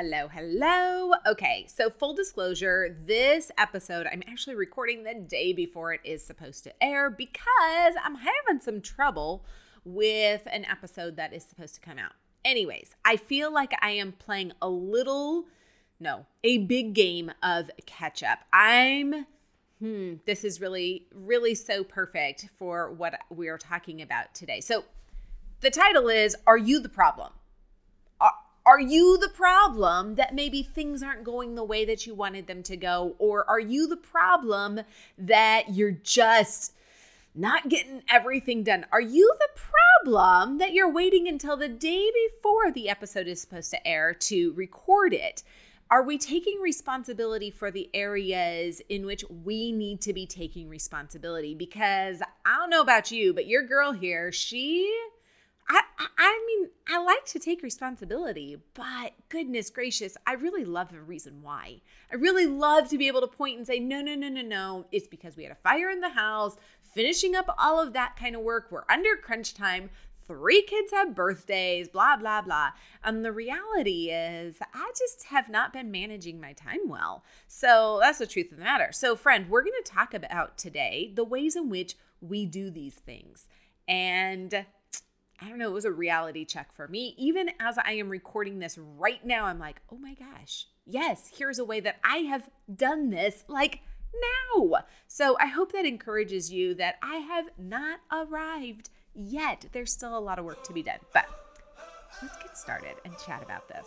Hello, hello. Okay, so full disclosure, this episode I'm actually recording the day before it is supposed to air because I'm having some trouble with an episode that is supposed to come out. Anyways, I feel like I am playing a little, no, a big game of catch up. I'm, hmm, this is really, really so perfect for what we are talking about today. So the title is Are You the Problem? Are you the problem that maybe things aren't going the way that you wanted them to go? Or are you the problem that you're just not getting everything done? Are you the problem that you're waiting until the day before the episode is supposed to air to record it? Are we taking responsibility for the areas in which we need to be taking responsibility? Because I don't know about you, but your girl here, she I, I mean, I like to take responsibility, but goodness gracious, I really love the reason why. I really love to be able to point and say, no, no, no, no, no. It's because we had a fire in the house, finishing up all of that kind of work. We're under crunch time. Three kids have birthdays, blah, blah, blah. And the reality is, I just have not been managing my time well. So that's the truth of the matter. So, friend, we're going to talk about today the ways in which we do these things. And I don't know, it was a reality check for me. Even as I am recording this right now, I'm like, oh my gosh, yes, here's a way that I have done this like now. So I hope that encourages you that I have not arrived yet. There's still a lot of work to be done, but let's get started and chat about this.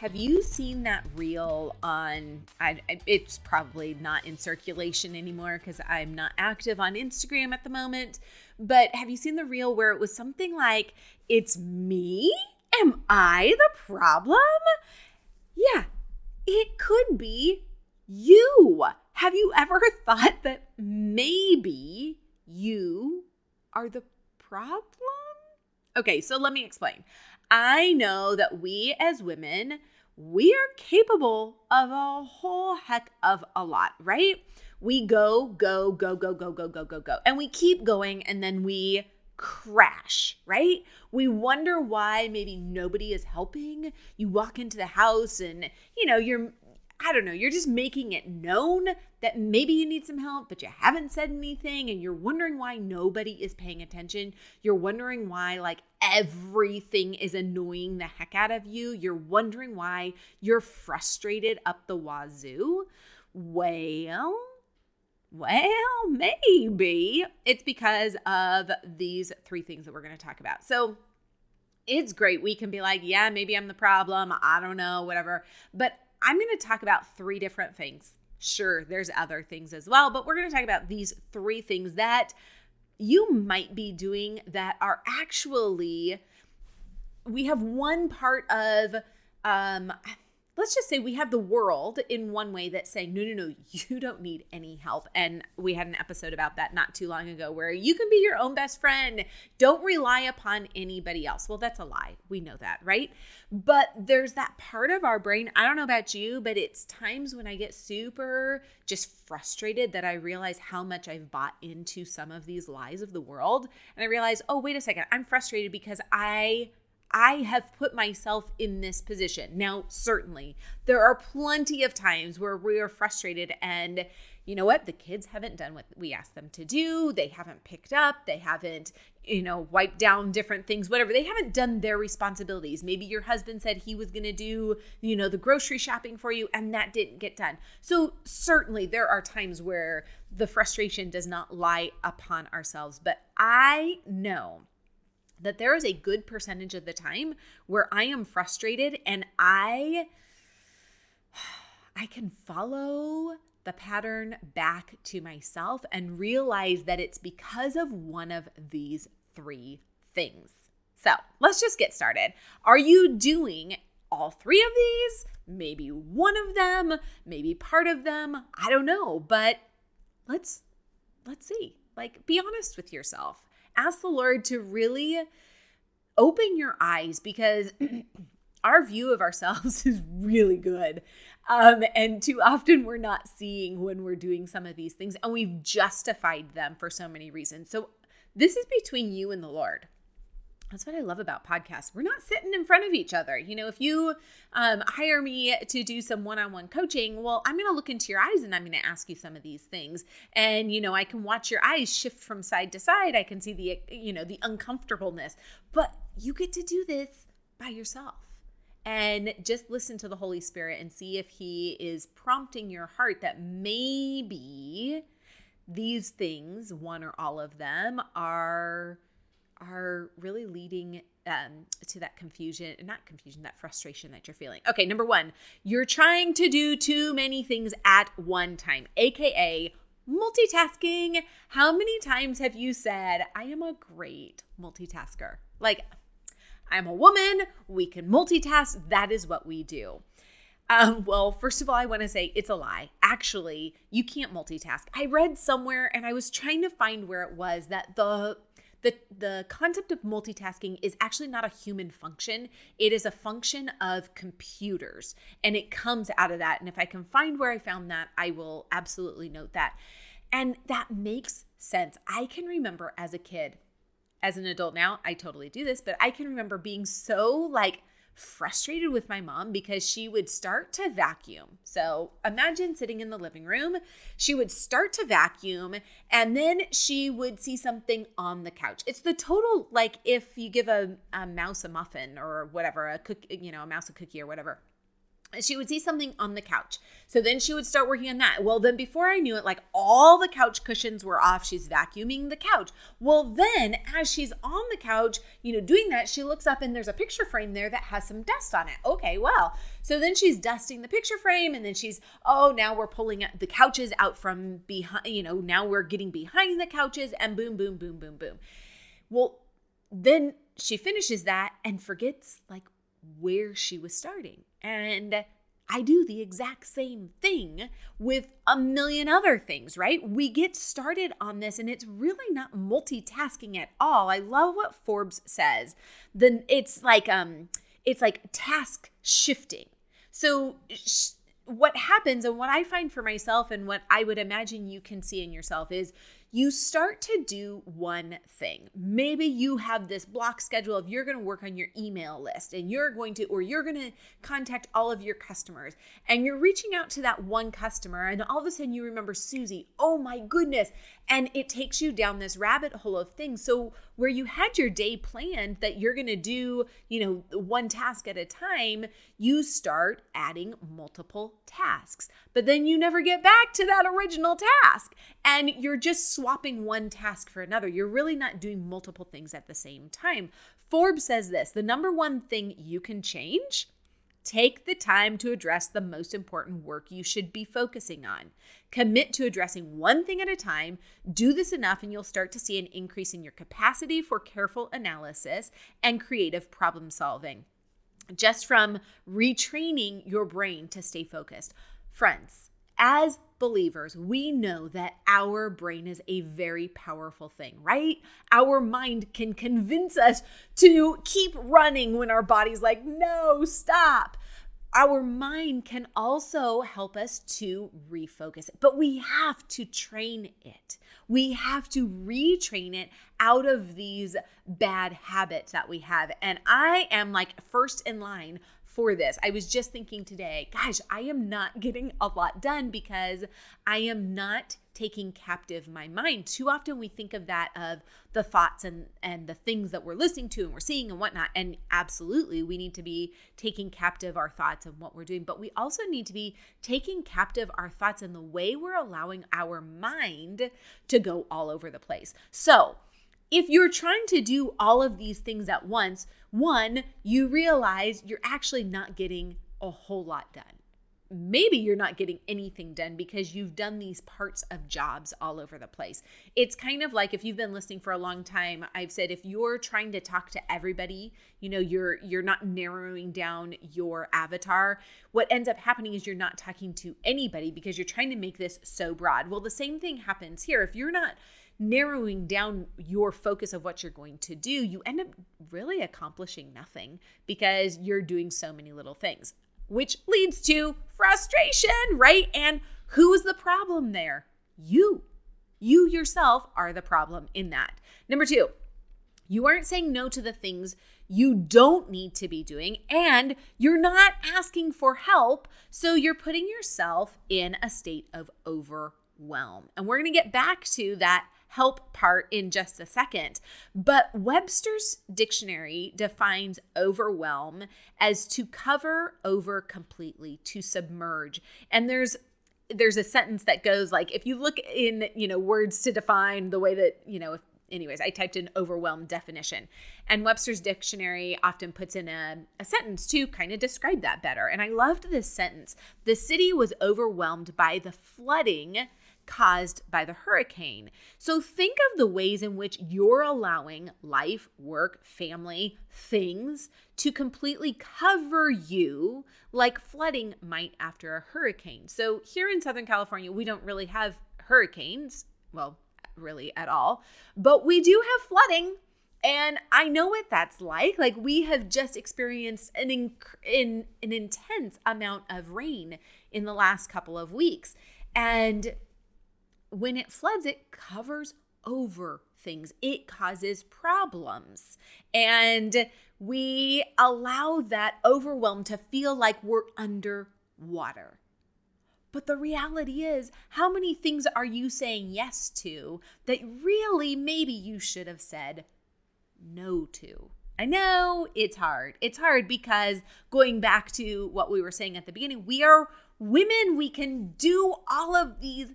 Have you seen that reel on? I, it's probably not in circulation anymore because I'm not active on Instagram at the moment. But have you seen the reel where it was something like, It's me? Am I the problem? Yeah, it could be you. Have you ever thought that maybe you are the problem? Okay, so let me explain. I know that we as women, we are capable of a whole heck of a lot, right? We go, go, go, go, go, go, go, go, go. And we keep going and then we crash, right? We wonder why maybe nobody is helping. You walk into the house and, you know, you're I don't know, you're just making it known that maybe you need some help, but you haven't said anything and you're wondering why nobody is paying attention. You're wondering why, like, everything is annoying the heck out of you. You're wondering why you're frustrated up the wazoo. Well, well, maybe it's because of these three things that we're going to talk about. So, it's great. We can be like, yeah, maybe I'm the problem. I don't know, whatever. But I'm going to talk about three different things. Sure, there's other things as well, but we're going to talk about these three things that you might be doing that are actually we have one part of um let's just say we have the world in one way that's saying, no, no, no, you don't need any help. And we had an episode about that not too long ago where you can be your own best friend. Don't rely upon anybody else. Well, that's a lie. We know that, right? But there's that part of our brain. I don't know about you, but it's times when I get super just frustrated that I realize how much I've bought into some of these lies of the world. And I realize, oh, wait a second, I'm frustrated because I I have put myself in this position. Now, certainly, there are plenty of times where we are frustrated and you know what? The kids haven't done what we asked them to do. They haven't picked up. They haven't, you know, wiped down different things, whatever. They haven't done their responsibilities. Maybe your husband said he was going to do, you know, the grocery shopping for you and that didn't get done. So, certainly, there are times where the frustration does not lie upon ourselves. But I know that there is a good percentage of the time where I am frustrated and I I can follow the pattern back to myself and realize that it's because of one of these three things. So let's just get started. Are you doing all three of these? Maybe one of them, maybe part of them. I don't know, but let's let's see. Like be honest with yourself. Ask the Lord to really open your eyes because our view of ourselves is really good. Um, and too often we're not seeing when we're doing some of these things, and we've justified them for so many reasons. So, this is between you and the Lord. That's what I love about podcasts. We're not sitting in front of each other. You know, if you um, hire me to do some one on one coaching, well, I'm going to look into your eyes and I'm going to ask you some of these things. And, you know, I can watch your eyes shift from side to side. I can see the, you know, the uncomfortableness. But you get to do this by yourself and just listen to the Holy Spirit and see if He is prompting your heart that maybe these things, one or all of them, are are really leading um, to that confusion, not confusion, that frustration that you're feeling. Okay, number one, you're trying to do too many things at one time, aka multitasking. How many times have you said, I am a great multitasker? Like, I'm a woman. We can multitask. That is what we do. Um, well, first of all, I want to say it's a lie. Actually, you can't multitask. I read somewhere and I was trying to find where it was that the the the concept of multitasking is actually not a human function. It is a function of computers and it comes out of that. And if I can find where I found that, I will absolutely note that. And that makes sense. I can remember as a kid as an adult now, I totally do this, but I can remember being so like frustrated with my mom because she would start to vacuum. So imagine sitting in the living room, she would start to vacuum and then she would see something on the couch. It's the total like if you give a, a mouse a muffin or whatever, a cook, you know, a mouse a cookie or whatever she would see something on the couch. So then she would start working on that. Well, then before I knew it, like all the couch cushions were off. She's vacuuming the couch. Well, then as she's on the couch, you know, doing that, she looks up and there's a picture frame there that has some dust on it. Okay, well, so then she's dusting the picture frame and then she's, oh, now we're pulling the couches out from behind, you know, now we're getting behind the couches and boom, boom, boom, boom, boom. Well, then she finishes that and forgets like where she was starting. And I do the exact same thing with a million other things, right? We get started on this and it's really not multitasking at all. I love what Forbes says. Then it's like um it's like task shifting. So sh- what happens and what I find for myself and what I would imagine you can see in yourself is you start to do one thing. Maybe you have this block schedule of you're going to work on your email list and you're going to, or you're going to contact all of your customers and you're reaching out to that one customer and all of a sudden you remember Susie. Oh my goodness. And it takes you down this rabbit hole of things. So, where you had your day planned that you're going to do, you know, one task at a time, you start adding multiple tasks. But then you never get back to that original task. And you're just swapping one task for another. You're really not doing multiple things at the same time. Forbes says this the number one thing you can change Take the time to address the most important work you should be focusing on. Commit to addressing one thing at a time. Do this enough, and you'll start to see an increase in your capacity for careful analysis and creative problem solving. Just from retraining your brain to stay focused. Friends, as believers, we know that our brain is a very powerful thing, right? Our mind can convince us to keep running when our body's like, no, stop. our mind can also help us to refocus but we have to train it. We have to retrain it out of these bad habits that we have. And I am like first in line for this. I was just thinking today, gosh, I am not getting a lot done because I am not taking captive my mind. Too often we think of that of the thoughts and and the things that we're listening to and we're seeing and whatnot. And absolutely, we need to be taking captive our thoughts and what we're doing, but we also need to be taking captive our thoughts and the way we're allowing our mind to go all over the place. So if you're trying to do all of these things at once, one, you realize you're actually not getting a whole lot done. Maybe you're not getting anything done because you've done these parts of jobs all over the place. It's kind of like if you've been listening for a long time, I've said if you're trying to talk to everybody, you know, you're you're not narrowing down your avatar. What ends up happening is you're not talking to anybody because you're trying to make this so broad. Well, the same thing happens here. If you're not narrowing down your focus of what you're going to do, you end up really accomplishing nothing because you're doing so many little things, which leads to frustration, right? And who's the problem there? You. You yourself are the problem in that. Number two, you aren't saying no to the things you don't need to be doing, and you're not asking for help. So you're putting yourself in a state of overwhelm. And we're going to get back to that help part in just a second. But Webster's dictionary defines overwhelm as to cover over completely, to submerge. And there's there's a sentence that goes like if you look in, you know, words to define the way that, you know, if anyways, I typed in overwhelm definition. And Webster's dictionary often puts in a, a sentence to kind of describe that better. And I loved this sentence. The city was overwhelmed by the flooding caused by the hurricane. So think of the ways in which you're allowing life, work, family, things to completely cover you like flooding might after a hurricane. So here in Southern California, we don't really have hurricanes, well, really at all, but we do have flooding. And I know what that's like. Like we have just experienced an inc- in an intense amount of rain in the last couple of weeks. And when it floods, it covers over things, it causes problems. And we allow that overwhelm to feel like we're underwater. But the reality is, how many things are you saying yes to that really maybe you should have said no to? I know it's hard. It's hard because going back to what we were saying at the beginning, we are women. We can do all of these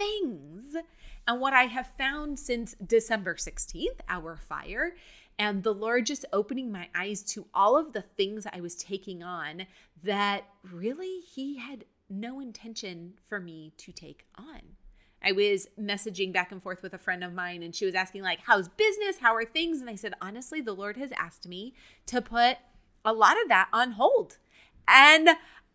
things. And what I have found since December 16th, our fire, and the Lord just opening my eyes to all of the things I was taking on that really He had no intention for me to take on. I was messaging back and forth with a friend of mine, and she was asking, like, how's business? How are things? And I said, honestly, the Lord has asked me to put a lot of that on hold. And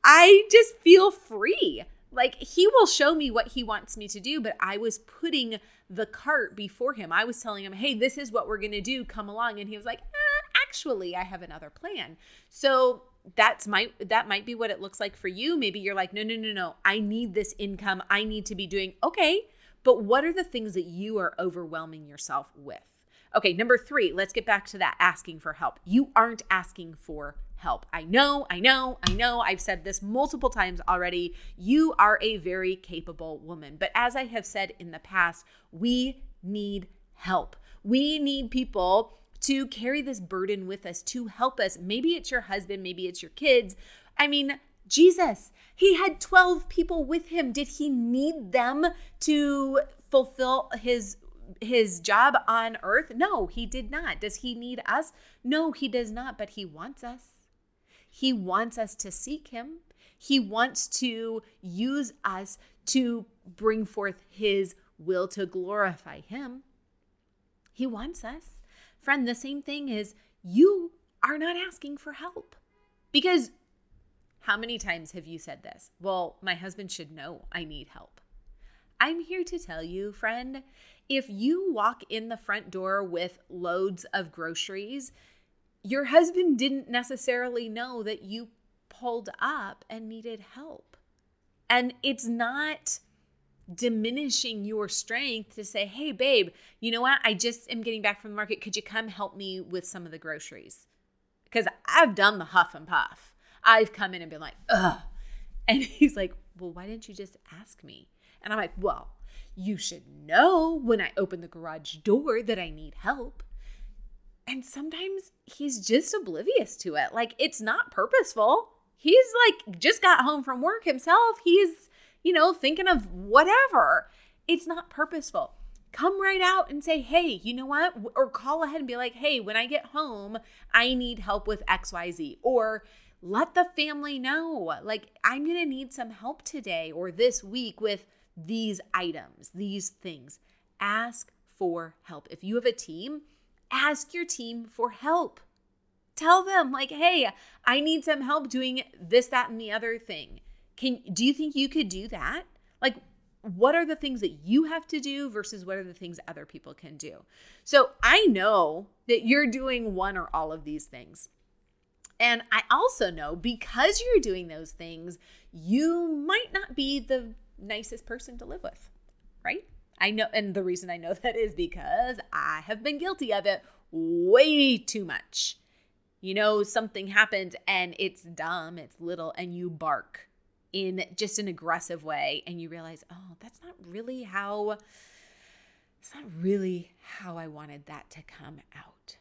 I just feel free like he will show me what he wants me to do but i was putting the cart before him. I was telling him hey this is what we're going to do come along. And he was like eh, actually i have another plan. So that's my that might be what it looks like for you. Maybe you're like no no no no. I need this income. I need to be doing okay but what are the things that you are overwhelming yourself with? Okay number 3 let's get back to that asking for help. You aren't asking for help. I know, I know, I know. I've said this multiple times already. You are a very capable woman. But as I have said in the past, we need help. We need people to carry this burden with us, to help us. Maybe it's your husband, maybe it's your kids. I mean, Jesus, he had 12 people with him. Did he need them to fulfill his his job on earth? No, he did not. Does he need us? No, he does not, but he wants us. He wants us to seek Him. He wants to use us to bring forth His will to glorify Him. He wants us. Friend, the same thing is you are not asking for help. Because how many times have you said this? Well, my husband should know I need help. I'm here to tell you, friend, if you walk in the front door with loads of groceries, your husband didn't necessarily know that you pulled up and needed help. And it's not diminishing your strength to say, hey, babe, you know what? I just am getting back from the market. Could you come help me with some of the groceries? Because I've done the huff and puff. I've come in and been like, ugh. And he's like, well, why didn't you just ask me? And I'm like, well, you should know when I open the garage door that I need help. And sometimes he's just oblivious to it. Like it's not purposeful. He's like just got home from work himself. He's, you know, thinking of whatever. It's not purposeful. Come right out and say, hey, you know what? Or call ahead and be like, hey, when I get home, I need help with XYZ. Or let the family know, like, I'm going to need some help today or this week with these items, these things. Ask for help. If you have a team, ask your team for help. Tell them like, "Hey, I need some help doing this that and the other thing." Can do you think you could do that? Like what are the things that you have to do versus what are the things other people can do? So, I know that you're doing one or all of these things. And I also know because you're doing those things, you might not be the nicest person to live with, right? I know, and the reason I know that is because I have been guilty of it way too much. You know, something happened and it's dumb, it's little, and you bark in just an aggressive way, and you realize, oh, that's not really how, it's not really how I wanted that to come out.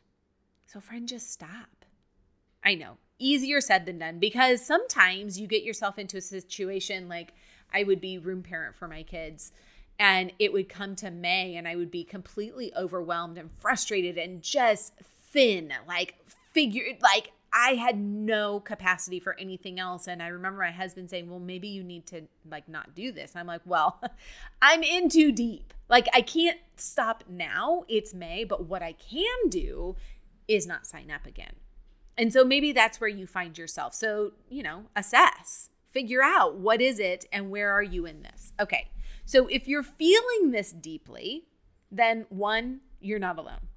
So, friend, just stop. I know, easier said than done because sometimes you get yourself into a situation like I would be room parent for my kids and it would come to May and I would be completely overwhelmed and frustrated and just thin, like figured like I had no capacity for anything else. And I remember my husband saying, Well, maybe you need to like not do this. I'm like, Well, I'm in too deep. Like, I can't stop now. It's May, but what I can do is not sign up again. And so maybe that's where you find yourself. So, you know, assess figure out what is it and where are you in this. Okay. So if you're feeling this deeply, then one, you're not alone.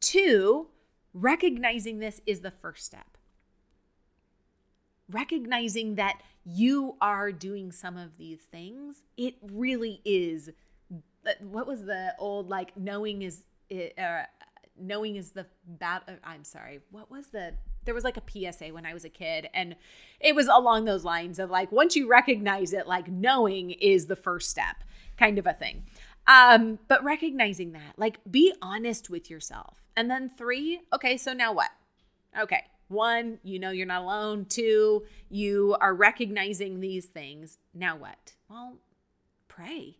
Two, recognizing this is the first step. Recognizing that you are doing some of these things, it really is. What was the old like knowing is uh, knowing is the bad. Uh, I'm sorry. What was the there was like a PSA when I was a kid, and it was along those lines of like, once you recognize it, like knowing is the first step, kind of a thing. Um, but recognizing that, like, be honest with yourself. And then three, okay, so now what? Okay, one, you know you're not alone. Two, you are recognizing these things. Now what? Well, pray.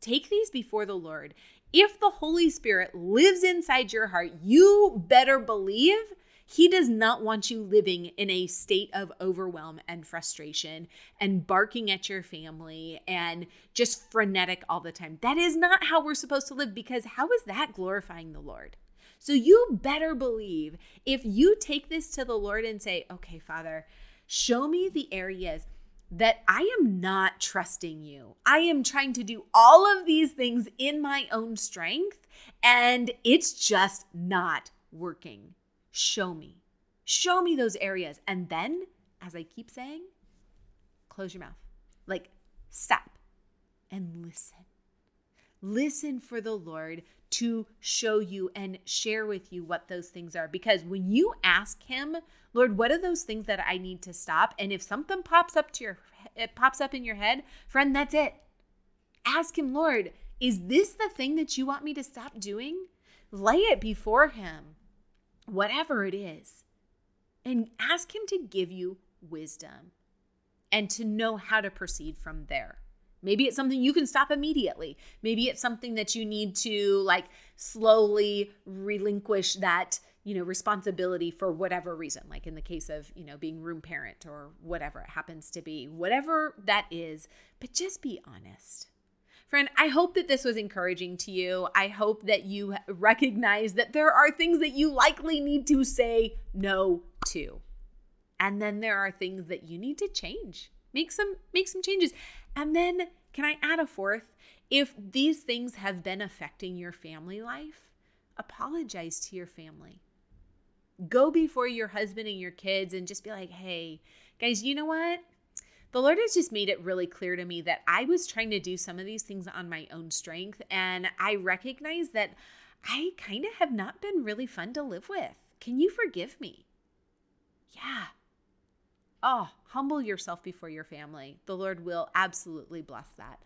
Take these before the Lord. If the Holy Spirit lives inside your heart, you better believe he does not want you living in a state of overwhelm and frustration and barking at your family and just frenetic all the time. That is not how we're supposed to live because how is that glorifying the Lord? So you better believe if you take this to the Lord and say, okay, Father, show me the areas that I am not trusting you. I am trying to do all of these things in my own strength, and it's just not working. Show me. Show me those areas. And then, as I keep saying, close your mouth. Like, stop and listen. Listen for the Lord to show you and share with you what those things are. Because when you ask Him, Lord, what are those things that I need to stop? And if something pops up to your it pops up in your head, friend, that's it. Ask Him, Lord, is this the thing that you want me to stop doing? Lay it before Him whatever it is, and ask Him to give you wisdom and to know how to proceed from there. Maybe it's something you can stop immediately. Maybe it's something that you need to like slowly relinquish that, you know, responsibility for whatever reason, like in the case of, you know, being room parent or whatever it happens to be, whatever that is, but just be honest. Friend, I hope that this was encouraging to you. I hope that you recognize that there are things that you likely need to say no to. And then there are things that you need to change. Make some make some changes. And then can I add a fourth? If these things have been affecting your family life, apologize to your family. Go before your husband and your kids and just be like, hey, guys, you know what? The Lord has just made it really clear to me that I was trying to do some of these things on my own strength. And I recognize that I kind of have not been really fun to live with. Can you forgive me? Yeah. Oh, humble yourself before your family. The Lord will absolutely bless that.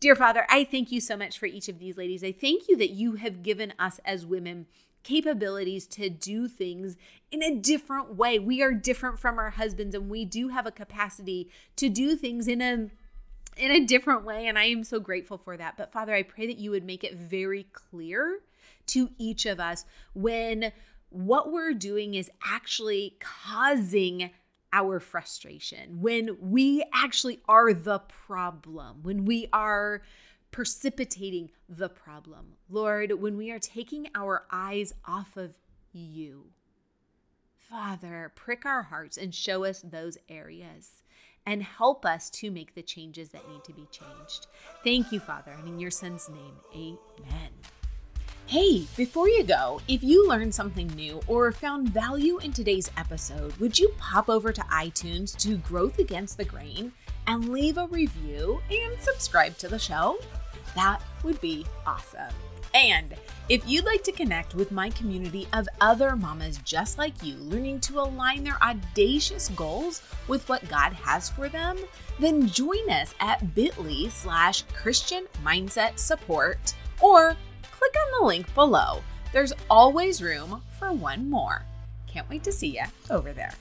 Dear Father, I thank you so much for each of these ladies. I thank you that you have given us as women capabilities to do things in a different way. We are different from our husbands and we do have a capacity to do things in a in a different way and I am so grateful for that. But Father, I pray that you would make it very clear to each of us when what we're doing is actually causing our frustration, when we actually are the problem, when we are precipitating the problem. Lord, when we are taking our eyes off of you, Father, prick our hearts and show us those areas and help us to make the changes that need to be changed. Thank you, Father, and in your Son's name, amen. Hey, before you go, if you learned something new or found value in today's episode, would you pop over to iTunes to Growth Against the Grain and leave a review and subscribe to the show? That would be awesome. And if you'd like to connect with my community of other mamas just like you, learning to align their audacious goals with what God has for them, then join us at bit.ly slash Christian Mindset Support or click on the link below. There's always room for one more. Can't wait to see you over there.